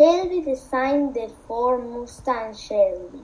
Shelby designed the Ford Mustang Shelby.